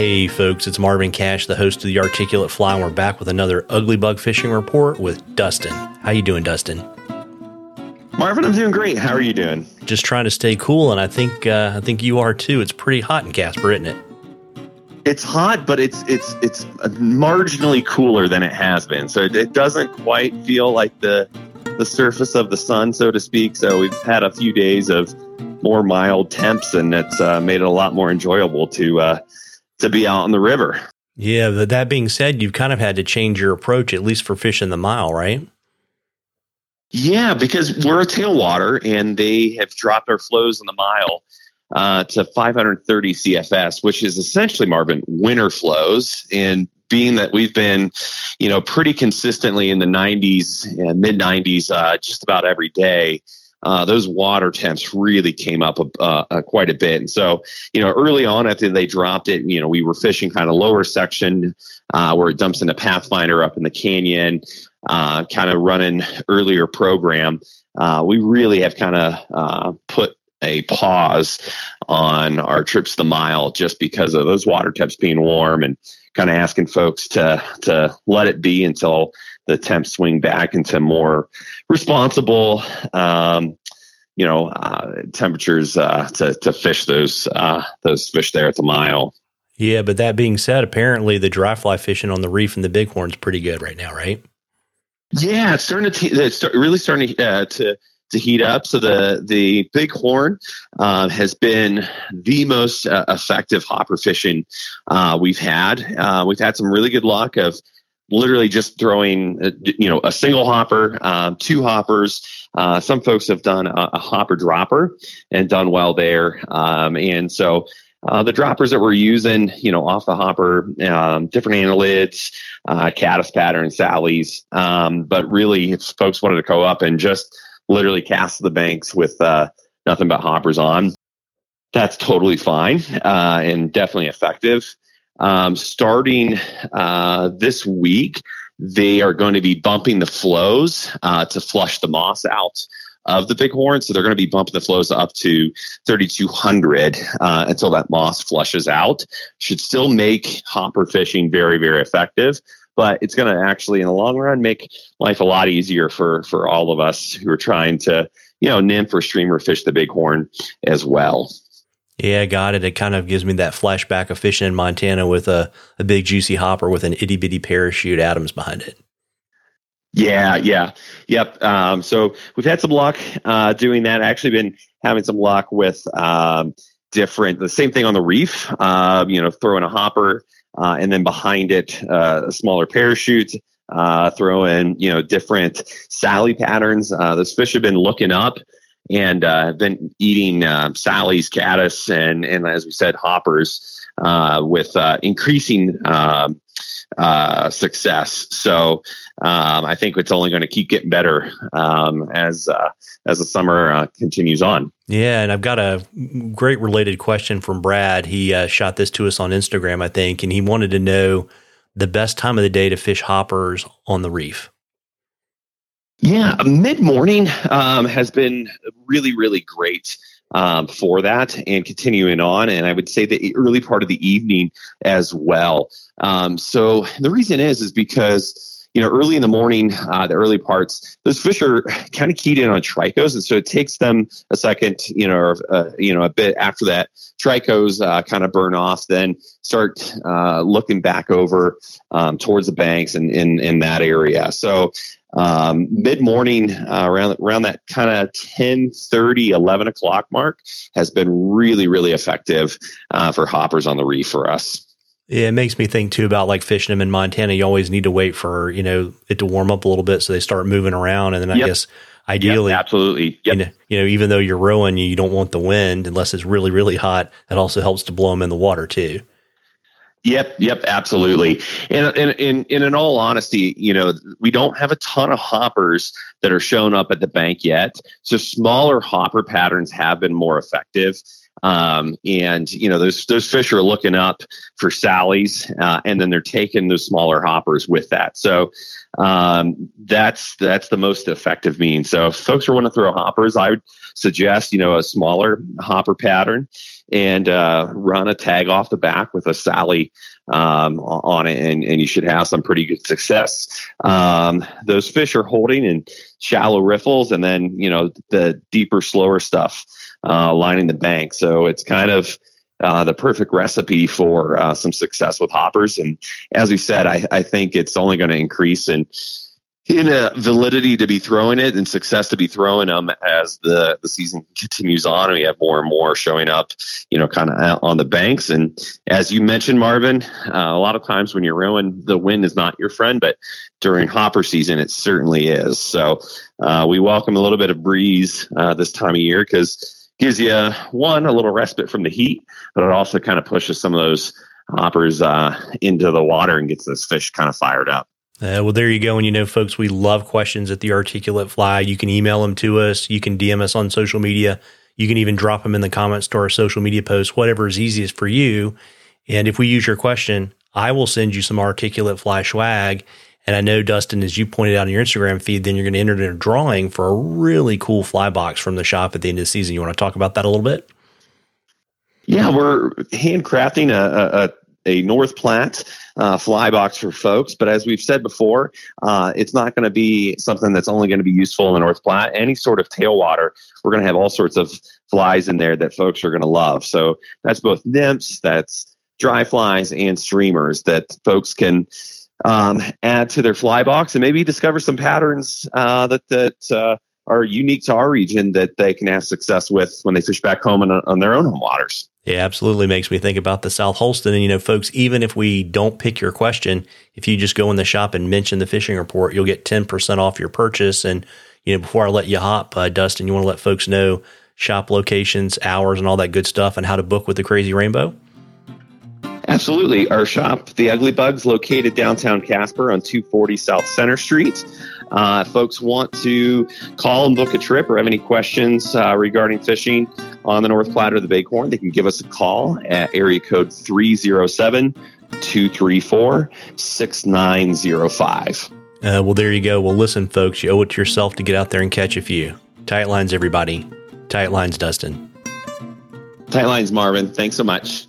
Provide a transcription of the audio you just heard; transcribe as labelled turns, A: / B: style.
A: Hey folks, it's Marvin Cash, the host of the Articulate Fly, and we're back with another ugly bug fishing report with Dustin. How you doing, Dustin?
B: Marvin, I'm doing great. How are you doing?
A: Just trying to stay cool, and I think uh, I think you are too. It's pretty hot in Casper, isn't it?
B: It's hot, but it's it's it's marginally cooler than it has been. So it, it doesn't quite feel like the the surface of the sun, so to speak. So we've had a few days of more mild temps, and it's uh, made it a lot more enjoyable to uh, to be out on the river.
A: Yeah, but that being said, you've kind of had to change your approach, at least for fishing the mile, right?
B: Yeah, because we're a tailwater, and they have dropped our flows in the mile uh, to 530 CFS, which is essentially Marvin winter flows. And being that we've been, you know, pretty consistently in the 90s and mid 90s, uh, just about every day uh, those water temps really came up uh, uh, quite a bit. And so, you know, early on after they dropped it, you know, we were fishing kind of lower section uh, where it dumps into Pathfinder up in the canyon, uh, kind of running earlier program. Uh, we really have kind of put a pause on our trips the mile just because of those water temps being warm and kind of asking folks to to let it be until the temps swing back into more responsible, um, you know, uh, temperatures uh, to to fish those uh, those fish there at the mile.
A: Yeah, but that being said, apparently the dry fly fishing on the reef and the bighorn's pretty good right now, right?
B: Yeah, it's starting to it's really starting to, uh, to to heat up. So the the bighorn uh, has been the most uh, effective hopper fishing uh, we've had. Uh, we've had some really good luck of literally just throwing uh, you know a single hopper, um, two hoppers. Uh, some folks have done a, a, hopper dropper and done well there, um, and so. Uh, the droppers that we're using, you know, off the hopper, um, different annelids, uh, caddis pattern, Sally's. Um, but really, if folks wanted to go up and just literally cast the banks with uh, nothing but hoppers on, that's totally fine uh, and definitely effective. Um, starting uh, this week, they are going to be bumping the flows uh, to flush the moss out of the bighorn. So they're going to be bumping the flows up to 3,200 uh, until that moss flushes out. Should still make hopper fishing very, very effective. But it's going to actually, in the long run, make life a lot easier for for all of us who are trying to, you know, nymph or streamer fish the bighorn as well.
A: Yeah, got it. It kind of gives me that flashback of fishing in Montana with a, a big juicy hopper with an itty bitty parachute Adams behind it.
B: Yeah, yeah, yep. Um, so we've had some luck uh, doing that. Actually, been having some luck with um, different. The same thing on the reef. Uh, you know, throwing a hopper uh, and then behind it uh, a smaller parachute. Uh, throw in you know different Sally patterns. Uh, those fish have been looking up and uh, been eating uh, Sally's caddis and, and as we said, hoppers uh, with uh, increasing um, uh, success. So um, I think it's only going to keep getting better um, as uh, as the summer continues on.
A: Yeah, and I've got a great related question from Brad. He shot this to us on Instagram, I think, and he wanted to know the best time of the day to fish hoppers on the reef.
B: Yeah, mid morning um, has been really, really great um, for that and continuing on. And I would say the early part of the evening as well. Um, so the reason is, is because you know, early in the morning, uh, the early parts, those fish are kind of keyed in on trichos, and so it takes them a second, you know, or, uh, you know, a bit after that trichos uh, kind of burn off, then start uh, looking back over um, towards the banks and in in that area. So um, mid morning uh, around around that kind of 10 30 11 o'clock mark has been really really effective uh, for hoppers on the reef for us
A: yeah, it makes me think too about like fishing them in Montana. You always need to wait for you know it to warm up a little bit so they start moving around, and then I guess ideally,
B: yep, absolutely,
A: yep. you, know, you know, even though you're rowing, you don't want the wind unless it's really really hot. It also helps to blow them in the water too.
B: Yep, yep, absolutely. And, and, and in all honesty, you know, we don't have a ton of hoppers that are showing up at the bank yet. So smaller hopper patterns have been more effective. Um, and you know those those fish are looking up for sallies, uh, and then they're taking those smaller hoppers with that. So um, that's that's the most effective means. So if folks are want to throw hoppers, I would suggest you know a smaller hopper pattern and uh, run a tag off the back with a sally um, on it, and, and you should have some pretty good success. Um, those fish are holding in shallow riffles, and then you know the deeper, slower stuff uh, lining the bank. So it's kind of uh, the perfect recipe for uh, some success with hoppers. And as we said, I, I think it's only going to increase in in a validity to be throwing it and success to be throwing them as the, the season continues on we have more and more showing up, you know, kind of on the banks. And as you mentioned, Marvin, uh, a lot of times when you're rowing, the wind is not your friend, but during hopper season, it certainly is. So uh, we welcome a little bit of breeze uh, this time of year because gives you one a little respite from the heat, but it also kind of pushes some of those hoppers uh, into the water and gets those fish kind of fired up.
A: Uh, well, there you go. And you know, folks, we love questions at the Articulate Fly. You can email them to us. You can DM us on social media. You can even drop them in the comments to our social media posts, whatever is easiest for you. And if we use your question, I will send you some Articulate Fly swag and I know, Dustin, as you pointed out in your Instagram feed, then you're going to enter in a drawing for a really cool fly box from the shop at the end of the season. You want to talk about that a little bit?
B: Yeah, we're handcrafting a, a, a North Platte uh, fly box for folks. But as we've said before, uh, it's not going to be something that's only going to be useful in the North Platte. Any sort of tailwater, we're going to have all sorts of flies in there that folks are going to love. So that's both nymphs, that's dry flies, and streamers that folks can um, add to their fly box and maybe discover some patterns uh, that that uh, are unique to our region that they can have success with when they fish back home on, on their own home waters.
A: Yeah, absolutely makes me think about the South Holston. And, you know, folks, even if we don't pick your question, if you just go in the shop and mention the fishing report, you'll get 10% off your purchase. And, you know, before I let you hop, uh, Dustin, you want to let folks know shop locations, hours, and all that good stuff and how to book with the Crazy Rainbow?
B: Absolutely. Our shop, The Ugly Bugs, located downtown Casper on 240 South Center Street. Uh, folks want to call and book a trip or have any questions uh, regarding fishing on the North Platte or the Bighorn, they can give us a call at area code 307 234 6905. Uh,
A: well, there you go. Well, listen, folks, you owe it to yourself to get out there and catch a few. Tight lines, everybody. Tight lines, Dustin.
B: Tight lines, Marvin. Thanks so much.